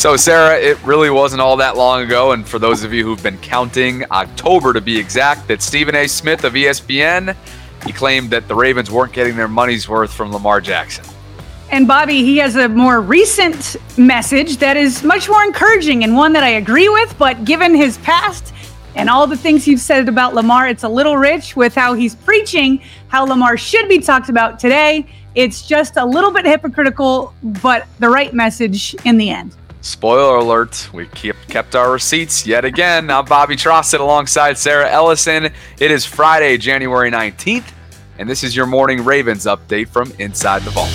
So, Sarah, it really wasn't all that long ago, and for those of you who've been counting, October to be exact, that Stephen A. Smith of ESPN he claimed that the Ravens weren't getting their money's worth from Lamar Jackson. And Bobby, he has a more recent message that is much more encouraging and one that I agree with, but given his past and all the things you've said about Lamar, it's a little rich with how he's preaching how Lamar should be talked about today. It's just a little bit hypocritical, but the right message in the end. Spoiler alert, we keep, kept our receipts yet again. I'm Bobby Trossett alongside Sarah Ellison. It is Friday, January 19th, and this is your morning Ravens update from Inside the Vault.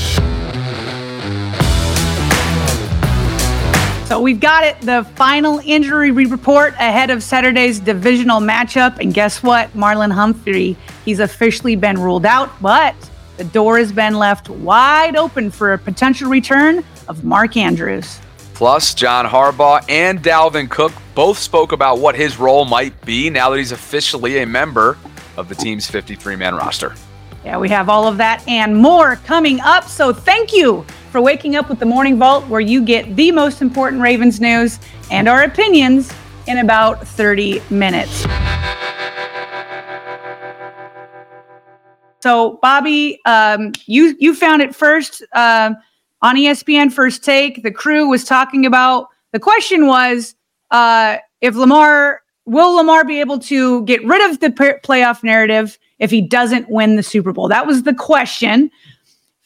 So we've got it, the final injury report ahead of Saturday's divisional matchup. And guess what? Marlon Humphrey, he's officially been ruled out, but the door has been left wide open for a potential return of Mark Andrews. Plus, John Harbaugh and Dalvin Cook both spoke about what his role might be now that he's officially a member of the team's 53 man roster. Yeah, we have all of that and more coming up. So thank you for waking up with the Morning Vault, where you get the most important Ravens news and our opinions in about 30 minutes. So, Bobby, um, you you found it first. Uh, on ESPN First Take, the crew was talking about the question was uh, if Lamar will Lamar be able to get rid of the playoff narrative if he doesn't win the Super Bowl? That was the question.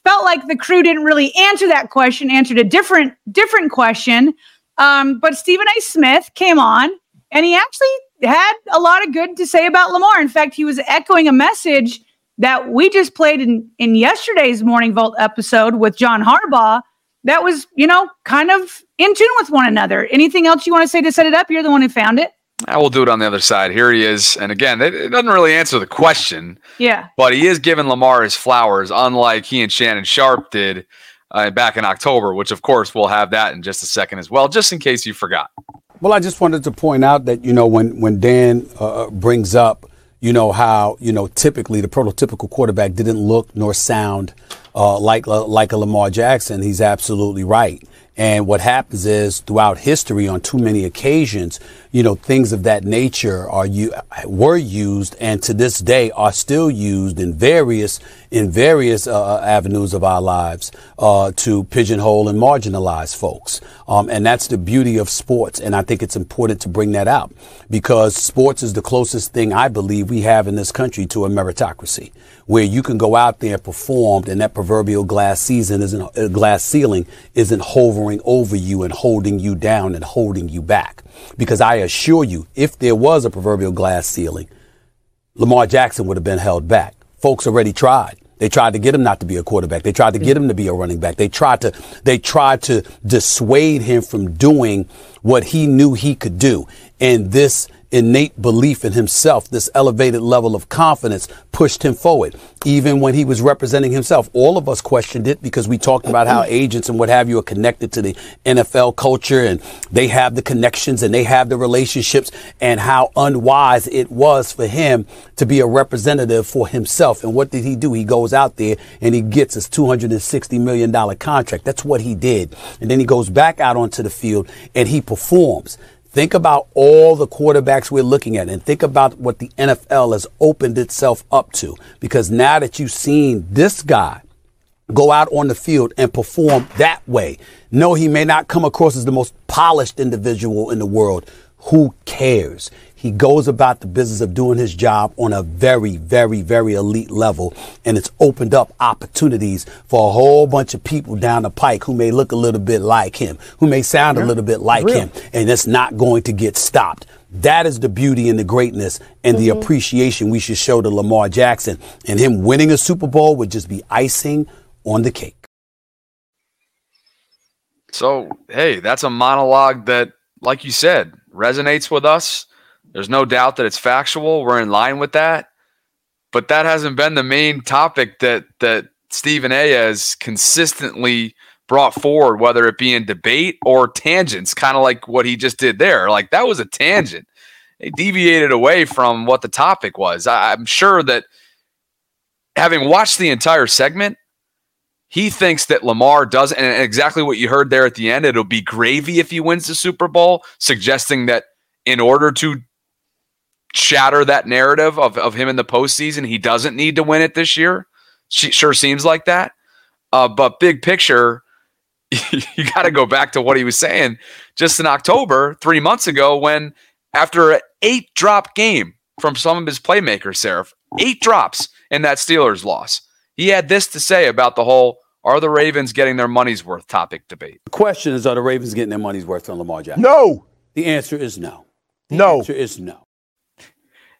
Felt like the crew didn't really answer that question, answered a different different question. Um, but Stephen A. Smith came on and he actually had a lot of good to say about Lamar. In fact, he was echoing a message that we just played in, in yesterday's Morning Vault episode with John Harbaugh that was, you know, kind of in tune with one another. Anything else you want to say to set it up? You're the one who found it. I will do it on the other side. Here he is. And again, it, it doesn't really answer the question. Yeah. But he is giving Lamar his flowers, unlike he and Shannon Sharpe did uh, back in October, which, of course, we'll have that in just a second as well, just in case you forgot. Well, I just wanted to point out that, you know, when, when Dan uh, brings up you know how you know typically the prototypical quarterback didn't look nor sound uh, like uh, like a Lamar Jackson. He's absolutely right. And what happens is throughout history, on too many occasions, you know, things of that nature are you were used, and to this day are still used in various in various uh, uh, avenues of our lives uh, to pigeonhole and marginalize folks. Um, and that's the beauty of sports. And I think it's important to bring that out because sports is the closest thing I believe we have in this country to a meritocracy, where you can go out there and perform, and that proverbial glass season isn't uh, glass ceiling isn't hovering over you and holding you down and holding you back. Because I assure you, if there was a proverbial glass ceiling, Lamar Jackson would have been held back. Folks already tried. They tried to get him not to be a quarterback. They tried to get him to be a running back. They tried to they tried to dissuade him from doing what he knew he could do. And this innate belief in himself, this elevated level of confidence pushed him forward. Even when he was representing himself, all of us questioned it because we talked about how mm-hmm. agents and what have you are connected to the NFL culture and they have the connections and they have the relationships and how unwise it was for him to be a representative for himself. And what did he do? He goes out there and he gets his $260 million contract. That's what he did. And then he goes back out onto the field and he performs. Think about all the quarterbacks we're looking at and think about what the NFL has opened itself up to. Because now that you've seen this guy go out on the field and perform that way, no, he may not come across as the most polished individual in the world. Who cares? He goes about the business of doing his job on a very, very, very elite level. And it's opened up opportunities for a whole bunch of people down the pike who may look a little bit like him, who may sound yeah, a little bit like him. And it's not going to get stopped. That is the beauty and the greatness and mm-hmm. the appreciation we should show to Lamar Jackson. And him winning a Super Bowl would just be icing on the cake. So, hey, that's a monologue that, like you said, resonates with us there's no doubt that it's factual. We're in line with that. But that hasn't been the main topic that that Stephen A has consistently brought forward, whether it be in debate or tangents, kind of like what he just did there. Like that was a tangent. They deviated away from what the topic was. I, I'm sure that having watched the entire segment, he thinks that Lamar does, and exactly what you heard there at the end, it'll be gravy if he wins the Super Bowl, suggesting that in order to shatter that narrative of, of him in the postseason. He doesn't need to win it this year. She, sure seems like that. Uh, but big picture, you got to go back to what he was saying just in October, three months ago, when after an eight drop game from some of his playmakers, Sarah, eight drops in that Steelers loss, he had this to say about the whole are the Ravens getting their money's worth topic debate. The question is, are the Ravens getting their money's worth from Lamar Jackson? No. The answer is no. The no. answer is no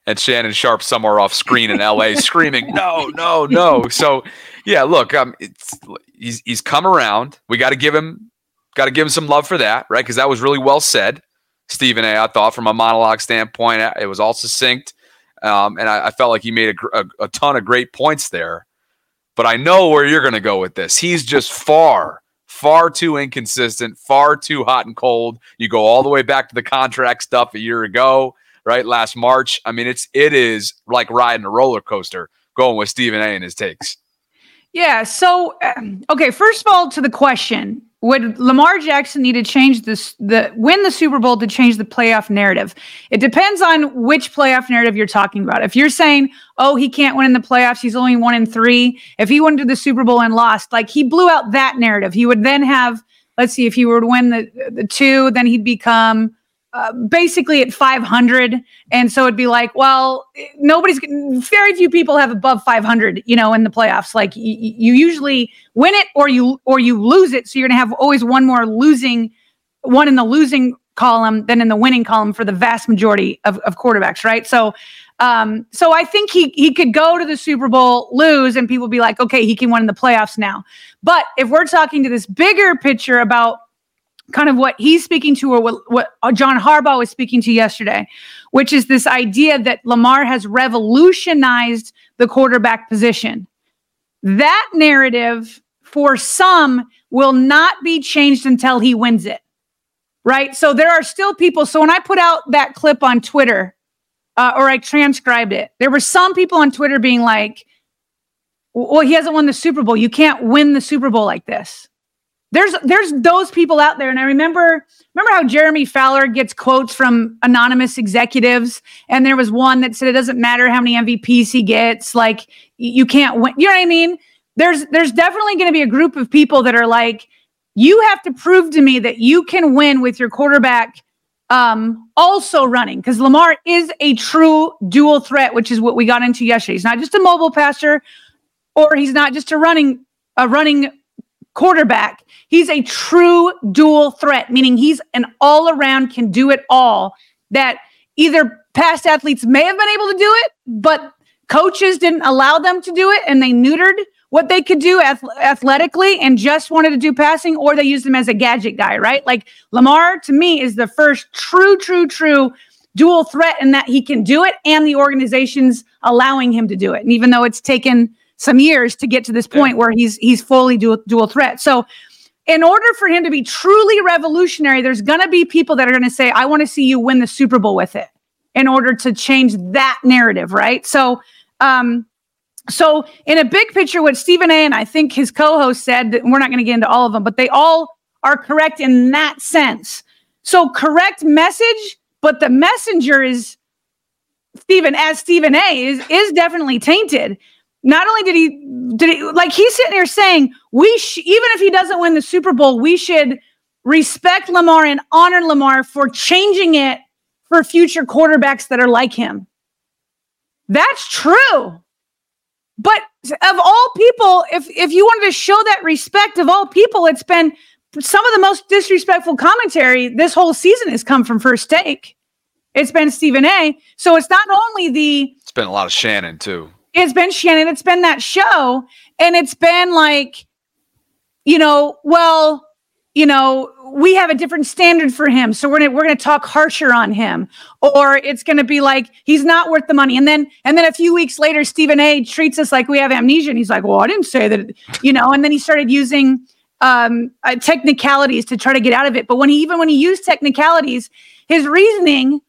and Shannon Sharpe somewhere off screen in LA screaming, "No, no, no!" So, yeah, look, um, he's he's come around. We got to give him got to give him some love for that, right? Because that was really well said, Stephen A. I thought from a monologue standpoint, it was all succinct, um, and I, I, felt like he made a, a, a ton of great points there. But I know where you're going to go with this. He's just far far too inconsistent, far too hot and cold. You go all the way back to the contract stuff a year ago right? Last March. I mean, it's it is like riding a roller coaster going with Stephen A. and his takes. Yeah. So, um, okay. First of all, to the question, would Lamar Jackson need to change this the win the Super Bowl to change the playoff narrative? It depends on which playoff narrative you're talking about. If you're saying, "Oh, he can't win in the playoffs; he's only one in three. If he went to the Super Bowl and lost, like he blew out that narrative, he would then have. Let's see, if he were to win the the two, then he'd become uh, basically at 500 and so it'd be like well nobody's very few people have above 500 you know in the playoffs. Like y- you usually win it or you or you lose it. So you're gonna have always one more losing one in the losing column than in the winning column for the vast majority of, of quarterbacks right? So um so i think he he could go to the super bowl lose and people be like okay he can win in the playoffs now. But if we're talking to this bigger picture about kind of what he's speaking to or what, what John Harbaugh was speaking to yesterday, which is this idea that Lamar has revolutionized the quarterback position. That narrative for some will not be changed until he wins it. Right. So there are still people. So when I put out that clip on Twitter uh, or I transcribed it, there were some people on Twitter being like, well, he hasn't won the Super Bowl. You can't win the Super Bowl like this there's there's those people out there. And i remember remember how jeremy fowler gets quotes from anonymous executives? And there was one that said it doesn't matter how many mvps he gets. Like you can't win. You know what i mean? There's there's definitely going to be a group of people that are like you have to prove to me that you can win with your quarterback um, also running. Because lamar is a true dual threat which is what we got into yesterday. He's not just a mobile passer or he's not just a running a running quarterback. He's a true dual threat, meaning he's an all around can do it all that either past athletes may have been able to do it, but coaches didn't allow them to do it and they neutered what they could do ath- athletically and just wanted to do passing, or they used him as a gadget guy, right? Like Lamar to me is the first true, true, true dual threat in that he can do it and the organization's allowing him to do it. And even though it's taken some years to get to this point yeah. where he's he's fully dual dual threat. So in order for him to be truly revolutionary, there's going to be people that are going to say, I want to see you win the Super Bowl with it in order to change that narrative, right? So, um, so in a big picture, what Stephen A. and I think his co-host said, that we're not going to get into all of them, but they all are correct in that sense. So correct message, but the messenger is Stephen as Stephen A. is is definitely tainted. Not only did he did he like he's sitting there saying we sh- even if he doesn't win the Super Bowl, we should respect Lamar and honor Lamar for changing it for future quarterbacks that are like him. That's true. But of all people, if if you wanted to show that respect of all people, it's been some of the most disrespectful commentary this whole season has come from First Take. It's been Stephen A. So it's not only the. It's been a lot of Shannon too. It's been Shannon. It's been that show, and it's been like, you know, well, you know, we have a different standard for him, so we're gonna we're gonna talk harsher on him, or it's gonna be like he's not worth the money, and then and then a few weeks later, Stephen A. treats us like we have amnesia, and he's like, well, I didn't say that, you know, and then he started using um, uh, technicalities to try to get out of it. But when he even when he used technicalities, his reasoning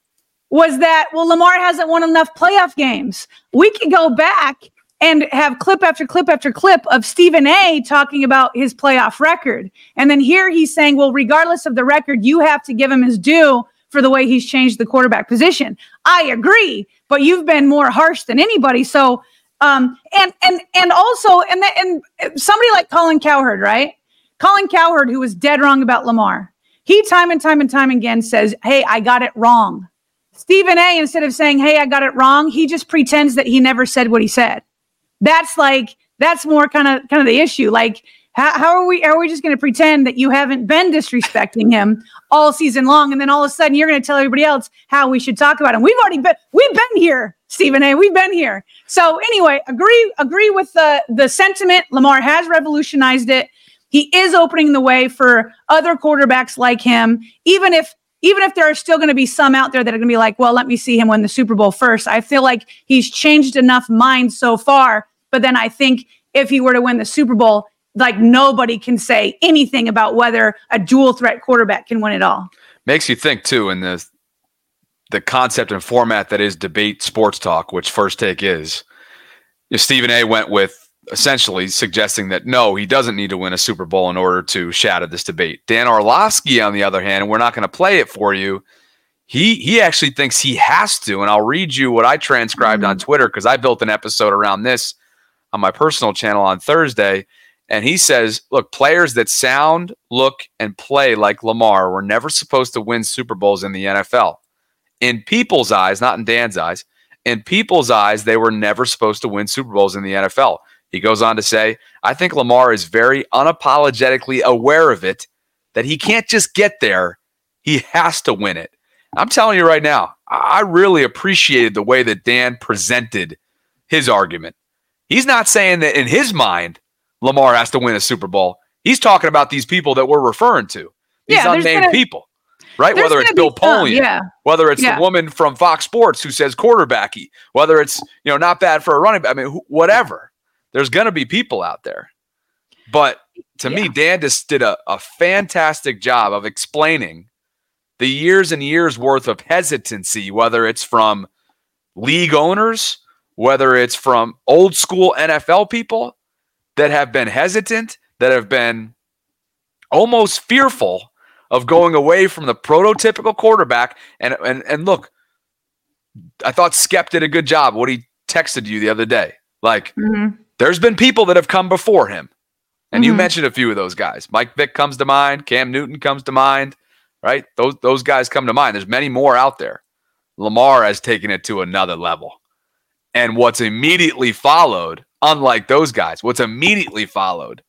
was that well, Lamar hasn't won enough playoff games. We can go back and have clip after clip after clip of Stephen A. talking about his playoff record, and then here he's saying, well, regardless of the record, you have to give him his due for the way he's changed the quarterback position. I agree, but you've been more harsh than anybody. So, um, and and and also, and and somebody like Colin Cowherd, right? Colin Cowherd, who was dead wrong about Lamar, he time and time and time again says, Hey, I got it wrong. Stephen A, instead of saying, Hey, I got it wrong, he just pretends that he never said what he said. That's like, that's more kind of kind of the issue. Like, how, how are we are we just going to pretend that you haven't been disrespecting him all season long, and then all of a sudden you're going to tell everybody else how we should talk about him? We've already been we've been here, Stephen A. We've been here. So anyway, agree agree with the the sentiment. Lamar has revolutionized it. He is opening the way for other quarterbacks like him, even if even if there are still going to be some out there that are going to be like, well, let me see him win the Super Bowl first. I feel like he's changed enough minds so far. But then I think if he were to win the Super Bowl, like nobody can say anything about whether a dual threat quarterback can win it all. Makes you think too in the the concept and format that is debate sports talk, which first take is. If Stephen A went with essentially suggesting that no, he doesn't need to win a Super Bowl in order to shatter this debate. Dan Orlovsky, on the other hand, we're not going to play it for you. He he actually thinks he has to, and I'll read you what I transcribed mm-hmm. on Twitter because I built an episode around this on my personal channel on Thursday. And he says, look, players that sound, look, and play like Lamar were never supposed to win Super Bowls in the NFL. In people's eyes, not in Dan's eyes, in people's eyes, they were never supposed to win Super Bowls in the NFL. He goes on to say, I think Lamar is very unapologetically aware of it, that he can't just get there, he has to win it. I'm telling you right now, I really appreciated the way that Dan presented his argument. He's not saying that in his mind, Lamar has to win a Super Bowl. He's talking about these people that we're referring to, these yeah, unnamed gonna, people, right? Whether it's Bill Polian, yeah. whether it's yeah. the woman from Fox Sports who says quarterbacky, whether it's you know not bad for a running back. I mean, whatever there's going to be people out there. But to yeah. me, Dan just did a, a fantastic job of explaining the years and years worth of hesitancy, whether it's from league owners, whether it's from old school NFL people that have been hesitant, that have been almost fearful of going away from the prototypical quarterback. And and and look, I thought Skep did a good job. What he texted you the other day, like mm-hmm. There's been people that have come before him. And mm-hmm. you mentioned a few of those guys. Mike Vick comes to mind, Cam Newton comes to mind, right? Those those guys come to mind. There's many more out there. Lamar has taken it to another level. And what's immediately followed, unlike those guys, what's immediately followed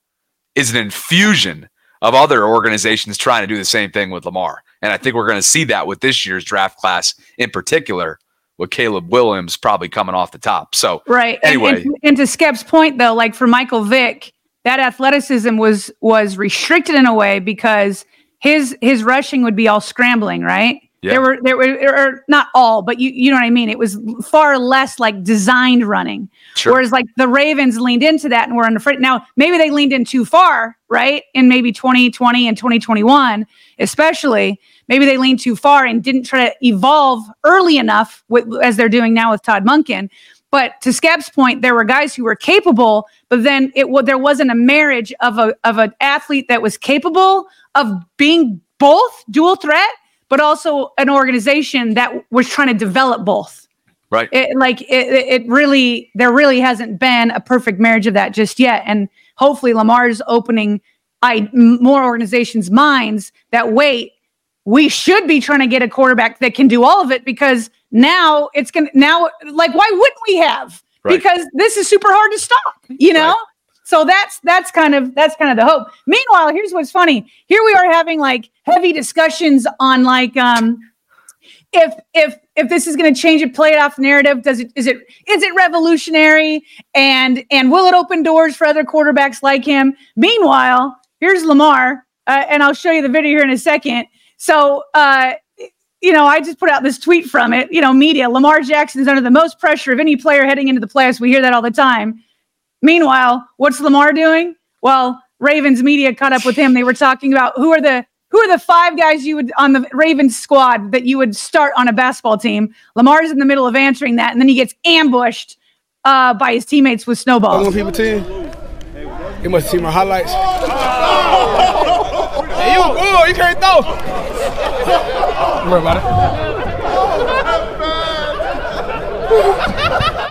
is an infusion of other organizations trying to do the same thing with Lamar. And I think we're going to see that with this year's draft class in particular with Caleb Williams probably coming off the top. So right. Anyway, and, and, and to Skep's point though, like for Michael Vick, that athleticism was was restricted in a way because his his rushing would be all scrambling, right? Yeah. There were there were or not all, but you you know what I mean. It was far less like designed running. Sure. Whereas like the Ravens leaned into that and were unafraid. Now maybe they leaned in too far, right? In maybe 2020 and 2021, especially maybe they leaned too far and didn't try to evolve early enough with as they're doing now with Todd Monken. But to Skep's point, there were guys who were capable, but then it there wasn't a marriage of a of an athlete that was capable of being both dual threat but also an organization that was trying to develop both. Right. It, like it, it really, there really hasn't been a perfect marriage of that just yet. And hopefully Lamar's opening I, more organizations' minds that wait, we should be trying to get a quarterback that can do all of it because now it's going to, now, like, why wouldn't we have? Right. Because this is super hard to stop, you know? Right. So that's that's kind of that's kind of the hope. Meanwhile, here's what's funny. Here we are having like heavy discussions on like um if if if this is going to change a playoff narrative does it is it is it revolutionary? And and will it open doors for other quarterbacks like him? Meanwhile here's lamar uh, and i'll show you the video here in a second. So uh you know i just put out this tweet from it. You know media lamar jackson is under the most pressure of any player heading into the playoffs. We hear that all the time Meanwhile, what's Lamar doing? Well, Ravens media caught up with him. They were talking about who are the who are the five guys you would on the Ravens squad that you would start on a basketball team. Lamar's in the middle of answering that, and then he gets ambushed uh, by his teammates with snowballs. On people team, you must see my highlights. hey, you good? You can't throw. Don't worry about it.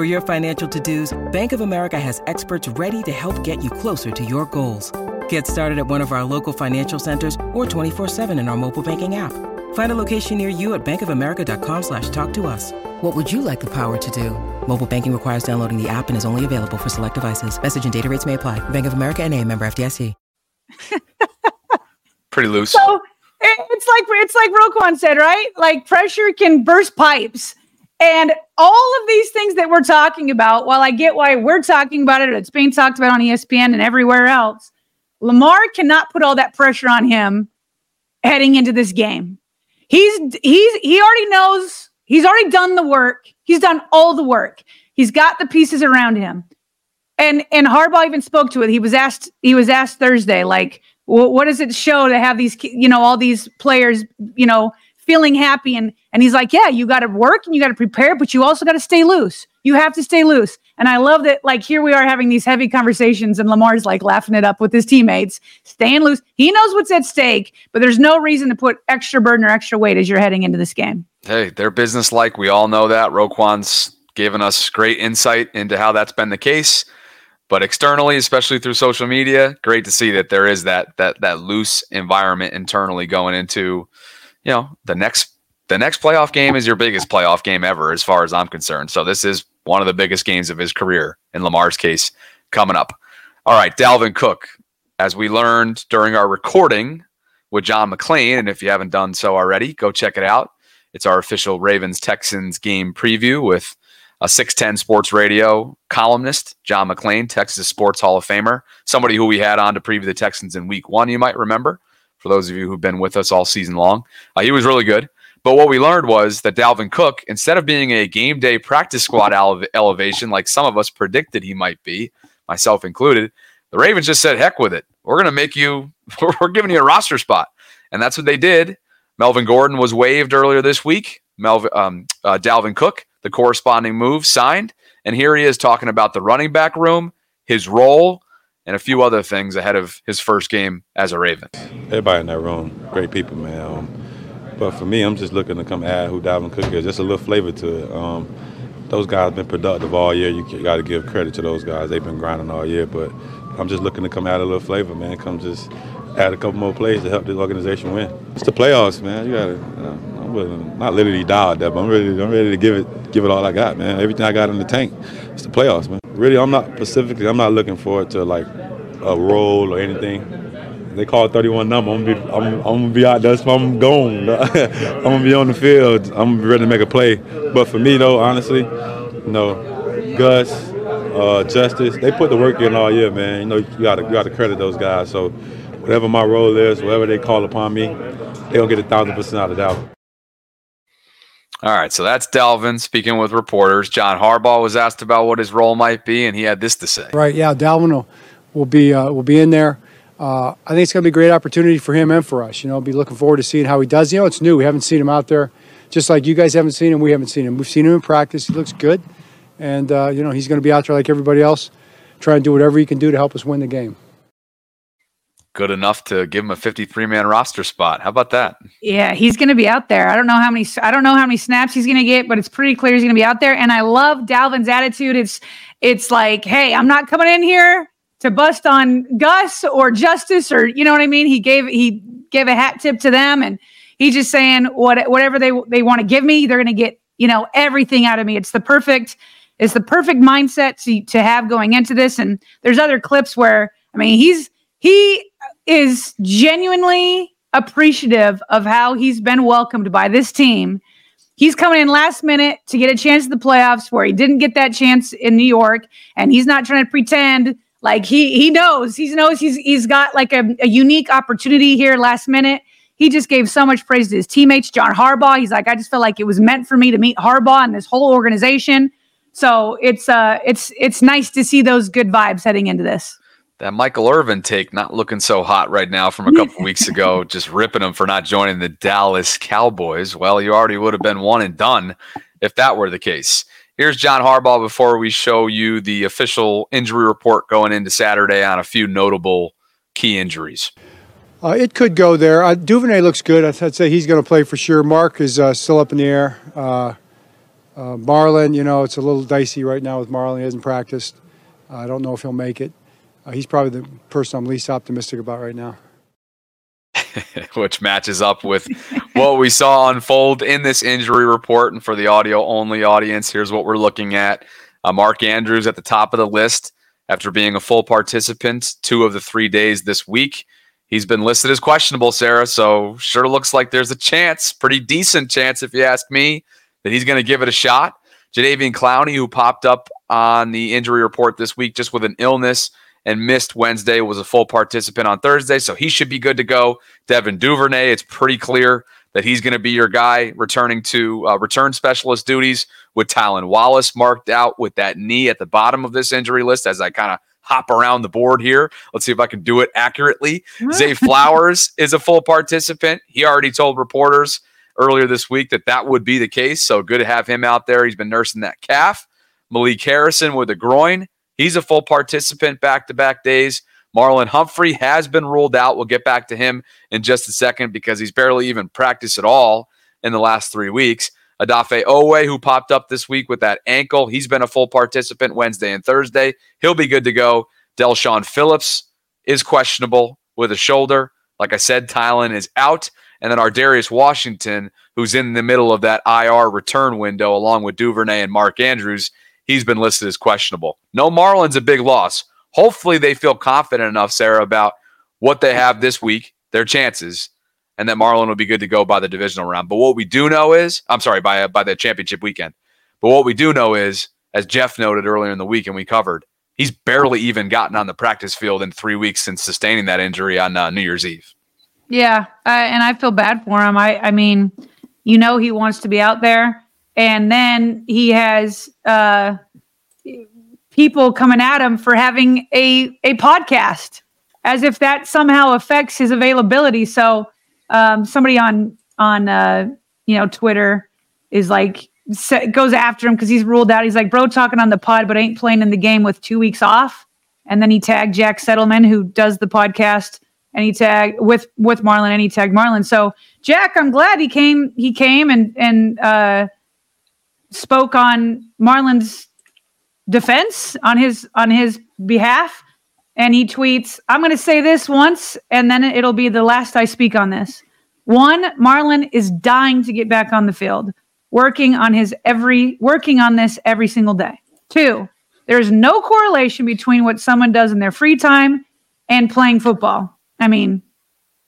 For your financial to-dos, Bank of America has experts ready to help get you closer to your goals. Get started at one of our local financial centers or 24-7 in our mobile banking app. Find a location near you at bankofamerica.com slash talk to us. What would you like the power to do? Mobile banking requires downloading the app and is only available for select devices. Message and data rates may apply. Bank of America and a member FDIC. Pretty loose. So it's like it's like Roquan said, right? Like pressure can burst pipes. And all of these things that we're talking about, while I get why we're talking about it, it's being talked about on ESPN and everywhere else, Lamar cannot put all that pressure on him heading into this game. He's he's he already knows, he's already done the work. He's done all the work. He's got the pieces around him. And and Harbaugh even spoke to it. He was asked he was asked Thursday like what does it show to have these you know all these players, you know, feeling happy. And and he's like, yeah, you got to work and you got to prepare, but you also got to stay loose. You have to stay loose. And I love that, like, here we are having these heavy conversations, and Lamar's like laughing it up with his teammates, staying loose. He knows what's at stake, but there's no reason to put extra burden or extra weight as you're heading into this game. Hey, they're business like. We all know that. Roquan's given us great insight into how that's been the case. But externally, especially through social media, great to see that there is that that that loose environment internally going into you know, the next the next playoff game is your biggest playoff game ever, as far as I'm concerned. So this is one of the biggest games of his career in Lamar's case coming up. All right, Dalvin Cook, as we learned during our recording with John McClain, and if you haven't done so already, go check it out. It's our official Ravens Texans game preview with a 610 Sports Radio columnist, John McClain, Texas Sports Hall of Famer, somebody who we had on to preview the Texans in week one, you might remember, for those of you who've been with us all season long. Uh, he was really good. But what we learned was that Dalvin Cook, instead of being a game day practice squad ele- elevation like some of us predicted he might be, myself included, the Ravens just said, heck with it. We're going to make you, we're giving you a roster spot. And that's what they did. Melvin Gordon was waived earlier this week. Melvin, um, uh, Dalvin Cook, the corresponding move, signed. And here he is talking about the running back room, his role, and a few other things ahead of his first game as a Raven. Everybody in that room, great people, man. Um, but for me, I'm just looking to come add who Dalvin Cook is, just a little flavor to it. Um, those guys have been productive all year. You got to give credit to those guys. They've been grinding all year. But I'm just looking to come add a little flavor, man. Come just add a couple more plays to help this organization win. It's the playoffs, man. You got to. Uh, I'm willing, not literally die there, but I'm ready. I'm ready to give it, give it all I got, man. Everything I got in the tank. It's the playoffs, man. Really, I'm not specifically. I'm not looking forward to like a role or anything they call it 31 number. I'm gonna be, I'm, I'm gonna be out there. I'm gone. I'm gonna be on the field. I'm gonna be ready to make a play. But for me, though, honestly, you know, Gus, uh, Justice, they put the work in all year, man. You know, you gotta you gotta credit those guys. So whatever my role is, whatever they call upon me, they gonna get a thousand percent out of that. All right, so that's Dalvin speaking with reporters. John Harbaugh was asked about what his role might be, and he had this to say. Right, yeah, Dalvin will, will be uh, will be in there uh, I think it's going to be a great opportunity for him and for us. You know, be looking forward to seeing how he does. You know, it's new. We haven't seen him out there, just like you guys haven't seen him. We haven't seen him. We've seen him in practice. He looks good, and uh, you know, he's going to be out there like everybody else, trying to do whatever he can do to help us win the game. Good enough to give him a 53 man roster spot. How about that? Yeah, he's going to be out there. I don't know how many. I don't know how many snaps he's going to get, but it's pretty clear he's going to be out there. And I love Dalvin's attitude. It's it's like, hey, I'm not coming in here to bust on Gus or Justice or you know what I mean. He gave he gave a hat tip to them, and he's just saying what whatever they they want to give me, they're going to get you know everything out of me. It's the perfect it's the perfect mindset to to have going into this. And there's other clips where I mean he's he is genuinely appreciative of how he's been welcomed by this team. He's coming in last minute to get a chance at the playoffs where he didn't get that chance in New York, and he's not trying to pretend like he he knows he knows he's he's got like a, a unique opportunity here last minute. He just gave so much praise to his teammates. John Harbaugh, he's like, I just felt like it was meant for me to meet Harbaugh and this whole organization. So it's uh it's it's nice to see those good vibes heading into this. That Michael Irvin take not looking so hot right now from a couple weeks ago, just ripping him for not joining the Dallas Cowboys. Well, you already would have been one and done if that were the case. Here's John Harbaugh before we show you the official injury report going into Saturday on a few notable key injuries. Uh, it could go there. Uh, Duvernay looks good. I'd say he's going to play for sure. Mark is uh, still up in the air. Uh, uh, Marlon, you know, it's a little dicey right now with Marlon. He hasn't practiced. I don't know if he'll make it. Uh, he's probably the person I'm least optimistic about right now. which matches up with what we saw unfold in this injury report. And for the audio only audience, here's what we're looking at. Uh, Mark Andrews at the top of the list after being a full participant two of the three days this week. He's been listed as questionable, Sarah. So sure looks like there's a chance, pretty decent chance, if you ask me, that he's going to give it a shot. Jadeveon Clowney, who popped up on the injury report this week just with an illness and missed Wednesday, was a full participant on Thursday, so he should be good to go. Devin Duvernay, it's pretty clear that he's going to be your guy returning to uh, return specialist duties with Tylan Wallace marked out with that knee at the bottom of this injury list as I kind of hop around the board here. Let's see if I can do it accurately. Zay Flowers is a full participant. He already told reporters earlier this week that that would be the case. So good to have him out there. He's been nursing that calf. Malik Harrison with a groin. He's a full participant back to back days. Marlon Humphrey has been ruled out. We'll get back to him in just a second because he's barely even practiced at all in the last three weeks. Odafe Oweh, who popped up this week with that ankle, he's been a full participant Wednesday and Thursday. He'll be good to go. Del'Shawn Phillips is questionable with a shoulder. Like I said, Tylan is out. And then Ar'Darius Washington, who's in the middle of that IR return window, along with Duvernay and Mark Andrews, he's been listed as questionable. No Marlon's, a big loss. Hopefully, they feel confident enough, Sarah, about what they have this week, their chances, and that Marlon will be good to go by the divisional round. But what we do know is, I'm sorry, by by the championship weekend. But what we do know is, as Jeff noted earlier in the week and we covered, he's barely even gotten on the practice field in three weeks since sustaining that injury on uh, New Year's Eve. Yeah, and I feel bad for him. I, I mean, you know, he wants to be out there, and then he has uh, people coming at him for having a a podcast, as if that somehow affects his availability. So, um, somebody on on uh, you know Twitter is like goes after him because he's ruled out. He's like, bro, talking on the pod, but ain't playing in the game with two weeks off. And then he tagged Jack Settleman, who does the podcast and he tagged with with Marlon and he tagged Marlon. So Jack, I'm glad he came. He came and and uh, spoke on Marlon's defense on his on his behalf. And he tweets, "I'm going to say this once, and then it'll be the last I speak on this." One, Marlon is dying to get back on the field, working on his every working on this every single day. Two, there's no correlation between what someone does in their free time and playing football. I mean,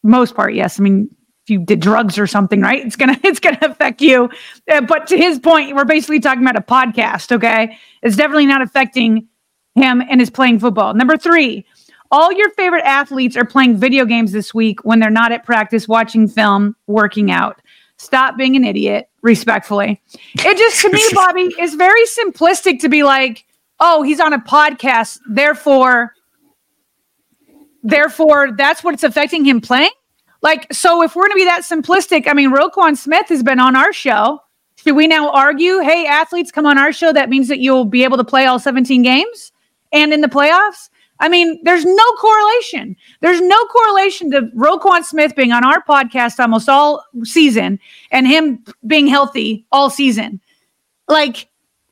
most part, yes. I mean, if you did drugs or something, right? It's gonna it's gonna affect you. Uh, but to his point, we're basically talking about a podcast. Okay, it's definitely not affecting him and his playing football. Number three, all your favorite athletes are playing video games this week when they're not at practice, watching film, working out. Stop being an idiot, respectfully. It just to me, Bobby, is very simplistic to be like, oh, he's on a podcast, therefore therefore that's what it's affecting him playing. Like, so if we're going to be that simplistic, I mean, Roquan Smith has been on our show. Should we now argue, hey, athletes come on our show? That means that you'll be able to play all 17 games and in the playoffs? I mean, there's no correlation. There's no correlation to Roquan Smith being on our podcast almost all season and him being healthy all season. Like,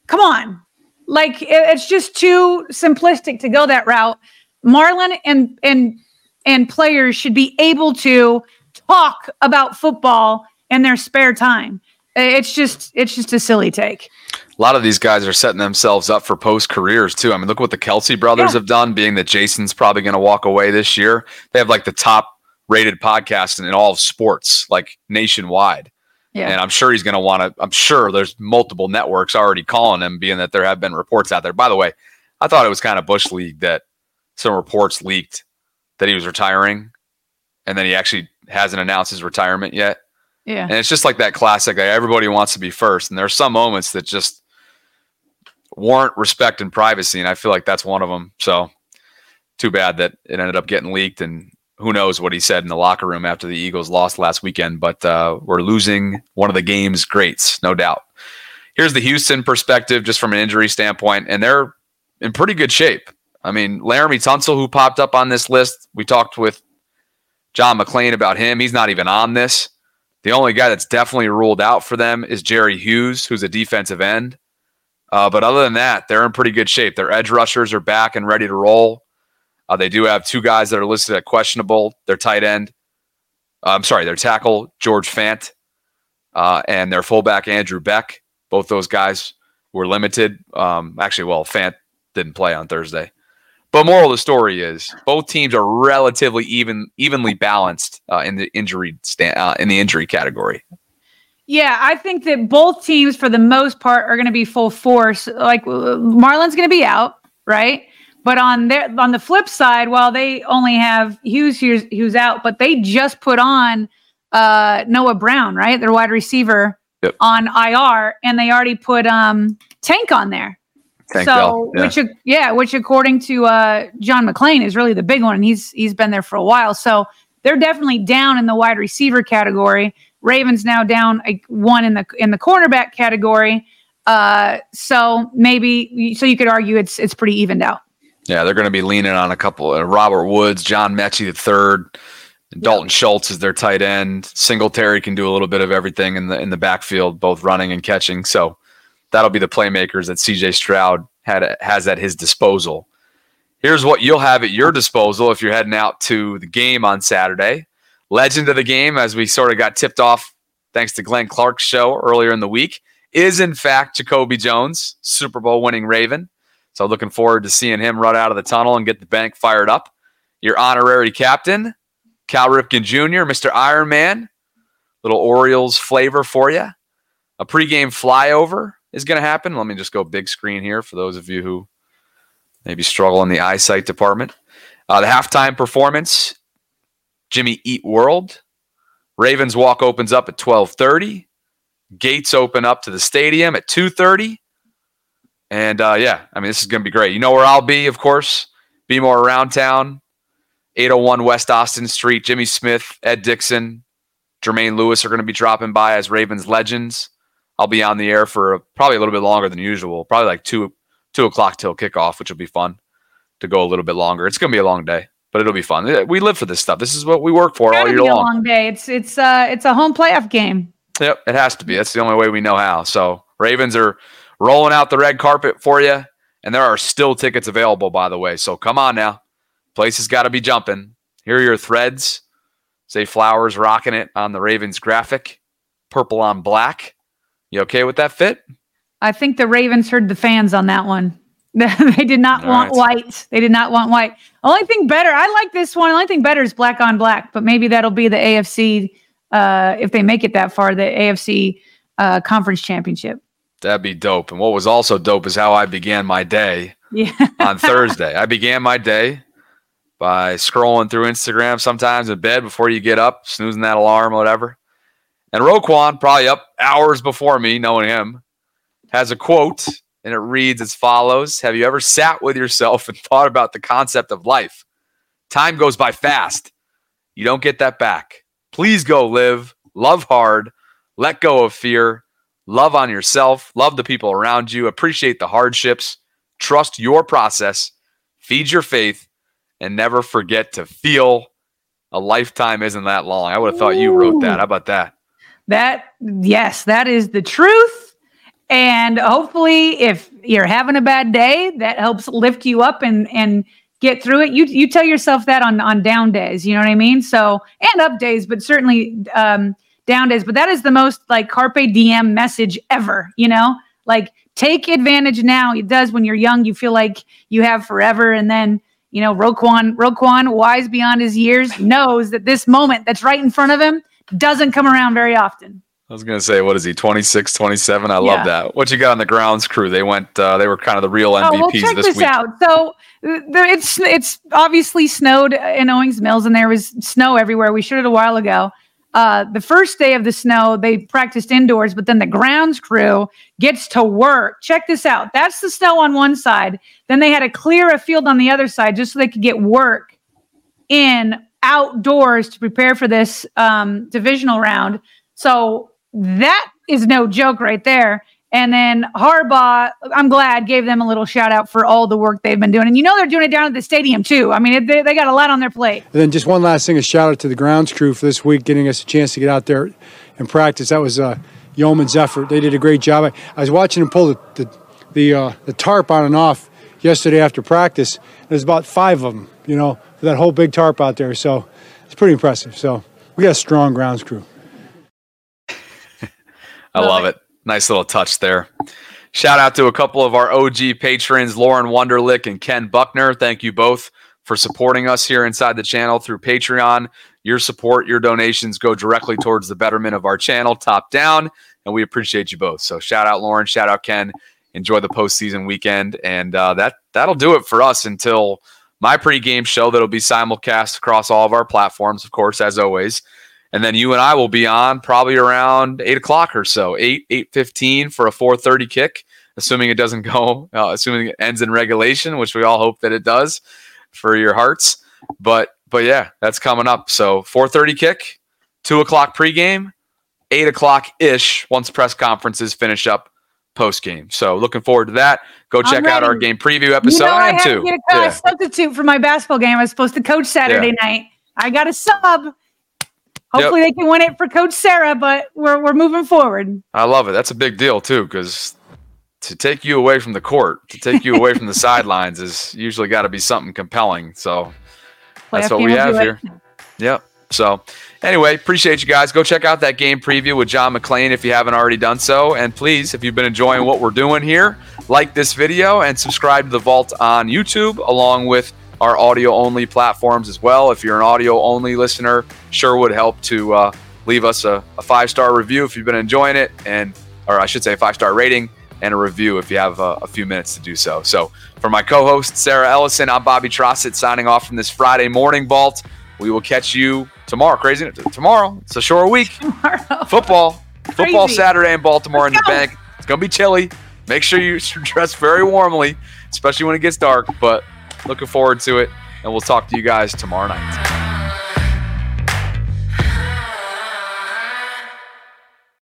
come on. Like, it's just too simplistic to go that route. Marlon and and and players should be able to talk about football in their spare time. It's just it's just a silly take. A lot of these guys are setting themselves up for post careers too. I mean, look what the Kelce brothers yeah. have done. Being that Jason's probably going to walk away this year, they have like the top rated podcast in all of sports, like nationwide. Yeah. And I'm sure he's going to want to. I'm sure there's multiple networks already calling him, being that there have been reports out there. By the way, I thought it was kind of bush league that some reports leaked that he was retiring, and then he actually hasn't announced his retirement yet. Yeah. And it's just like that classic. Like everybody wants to be first, and there are some moments that just warrant respect and privacy, and I feel like that's one of them. So, too bad that it ended up getting leaked, and who knows what he said in the locker room after the Eagles lost last weekend. But uh, we're losing one of the game's greats, no doubt. Here's the Houston perspective, just from an injury standpoint, and they're in pretty good shape. I mean, Laremy Tunsil, who popped up on this list, we talked with John McClain about him. He's not even on this. The only guy that's definitely ruled out for them is Jerry Hughes, who's a defensive end. Uh, but other than that, they're in pretty good shape. Their edge rushers are back and ready to roll. Uh, they do have two guys that are listed at questionable. Their tight end, uh, I'm sorry, their tackle, George Fant, uh, and their fullback, Andrew Beck. Both those guys were limited. Um, actually, well, Fant didn't play on Thursday. But moral of the story is both teams are relatively even evenly balanced uh, in the injury sta- uh, in the injury category. Yeah, I think that both teams, for the most part, are going to be full force. Like Marlon's going to be out, right? But on their on the flip side, while they only have Hughes who's, who's out, but they just put on uh, Noah Brown, right, their wide receiver, yep. on IR, and they already put um, Tank on there. Tank so yeah. which yeah, which according to uh, John McClain is really the big one, and he's he's been there for a while. So they're definitely down in the wide receiver category. Ravens now down a, one in the in the cornerback category. Uh, so maybe so you could argue it's it's pretty evened out. Yeah, they're going to be leaning on a couple. Uh, Robert Woods, John Metchie the third, Dalton yep. Schultz is their tight end. Singletary can do a little bit of everything in the in the backfield, both running and catching. So that'll be the playmakers that CJ Stroud had has at his disposal. Here's what you'll have at your disposal if you're heading out to the game on Saturday. Legend of the game, as we sort of got tipped off thanks to Glenn Clark's show earlier in the week, is in fact Jacoby Jones, Super Bowl winning Raven. So looking forward to seeing him run out of the tunnel and get the bank fired up. Your honorary captain, Cal Ripken Jr., Mr. Iron Man, little Orioles flavor for you. A pregame flyover is going to happen. Let me just go big screen here for those of you who maybe struggle in the eyesight department. Uh, the halftime performance, Jimmy Eat World. Ravens walk opens up at 12:30. Gates open up to the stadium at 2:30. And uh, yeah, I mean this is going to be great. You know where I'll be, of course. Be more around town. 801 West Austin Street. Jimmy Smith, Ed Dickson, Jermaine Lewis are going to be dropping by as Ravens legends. I'll be on the air for probably a little bit longer than usual, probably like two two o'clock till kickoff, which will be fun to go a little bit longer. It's going to be a long day, but it'll be fun. We live for this stuff. This is what we work for all year be long. A long day. It's it's uh it's a home playoff game. Yep, it has to be. That's the only way we know how. So Ravens are rolling out the red carpet for you, and there are still tickets available, by the way. So come on now, place has got to be jumping. Here are your threads. Say flowers rocking it on the Ravens graphic, purple on black. You okay with that fit? I think the Ravens heard the fans on that one. they did not All want right. white. They did not want white. Only thing better, I like this one. Only thing better is black on black, but maybe that'll be the AFC uh, if they make it that far, the AFC uh, conference championship. That'd be dope. And what was also dope is how I began my day yeah. on Thursday. I began my day by scrolling through Instagram sometimes in bed before you get up, snoozing that alarm, or whatever. And Roquan, probably up hours before me, knowing him, has a quote, and it reads as follows Have you ever sat with yourself and thought about the concept of life? Time goes by fast. You don't get that back. Please go live, love hard, let go of fear, love on yourself, love the people around you, appreciate the hardships, trust your process, feed your faith, and never forget to feel. A lifetime isn't that long. I would have thought you wrote that. How about that? That, yes, that is the truth. And hopefully, if you're having a bad day, that helps lift you up and, and, get through it. You you tell yourself that on on down days, you know what I mean? So and up days, but certainly um, down days. But that is the most like carpe diem message ever. You know, like take advantage now. It does when you're young. You feel like you have forever, and then you know Roquan Roquan, wise beyond his years, knows that this moment that's right in front of him doesn't come around very often. I was going to say, what is he, 26, 27? I yeah. love that. What you got on the grounds crew? They went, uh, they were kind of the real MVPs oh, well, check this, this week. out. So it's it's obviously snowed in Owings Mills, and there was snow everywhere. We showed it a while ago. Uh, the first day of the snow, they practiced indoors, but then the grounds crew gets to work. Check this out. That's the snow on one side. Then they had to clear a field on the other side just so they could get work in outdoors to prepare for this um, divisional round. So that is no joke right there. And then Harbaugh, I'm glad, gave them a little shout out for all the work they've been doing. And you know they're doing it down at the stadium too. I mean, they, they got a lot on their plate. And then just one last thing, a shout out to the grounds crew for this week, getting us a chance to get out there and practice. That was uh, yeoman's effort. They did a great job. I, I was watching them pull the the the, uh, the tarp on and off yesterday after practice. There's about five of them, you know, that whole big tarp out there. So it's pretty impressive. So we got a strong grounds crew. I love, it. it. Nice little touch there. Shout out to a couple of our OG patrons, Lauren Wunderlich and Ken Buckner. Thank you both for supporting us here inside the channel through Patreon. Your support, your donations go directly towards the betterment of our channel, top down, and we appreciate you both. So shout out Lauren, shout out Ken. Enjoy the postseason weekend, and uh, that that'll do it for us until my pregame show that'll be simulcast across all of our platforms, of course, as always and then you and I will be on probably around eight o'clock or so, eight eight fifteen for a four thirty kick, assuming it doesn't go, uh, assuming it ends in regulation, which we all hope that it does for your hearts. But but yeah, that's coming up. So four thirty kick, two o'clock pregame, eight o'clock ish once press conferences finish up post game. So looking forward to that. Go check out our game preview episode. You know, I, I too. get a uh, yeah. substitute for my basketball game. I was supposed to coach Saturday yeah. night. I got a sub. Hopefully yep. they can win it for Coach Sarah, but we're we're moving forward. I love it. That's a big deal too, because to take you away from the court, to take you away from the sidelines, is usually got to be something compelling. So that's what we have here. Yep. So anyway, appreciate you guys. Go check out that game preview with John McClain if you haven't already done so. And please, if you've been enjoying what we're doing here, like this video and subscribe to the Vault on YouTube, along with our audio only platforms as well. If you're an audio only listener, sure would help to uh, leave us a, a five star review if you've been enjoying it, and or I should say five star rating. and a review if you have a, a few minutes to do so. So, for my co host, Sarah Ellison, I'm Bobby Trossett signing off from this Friday morning vault. We will catch you tomorrow. Crazy. Tomorrow. It's a short week. Tomorrow. Football. Football Saturday in Baltimore Let's in the go. bank. It's going to be chilly. Make sure you dress very warmly, especially when it gets dark. But looking forward to it. And we'll talk to you guys tomorrow night.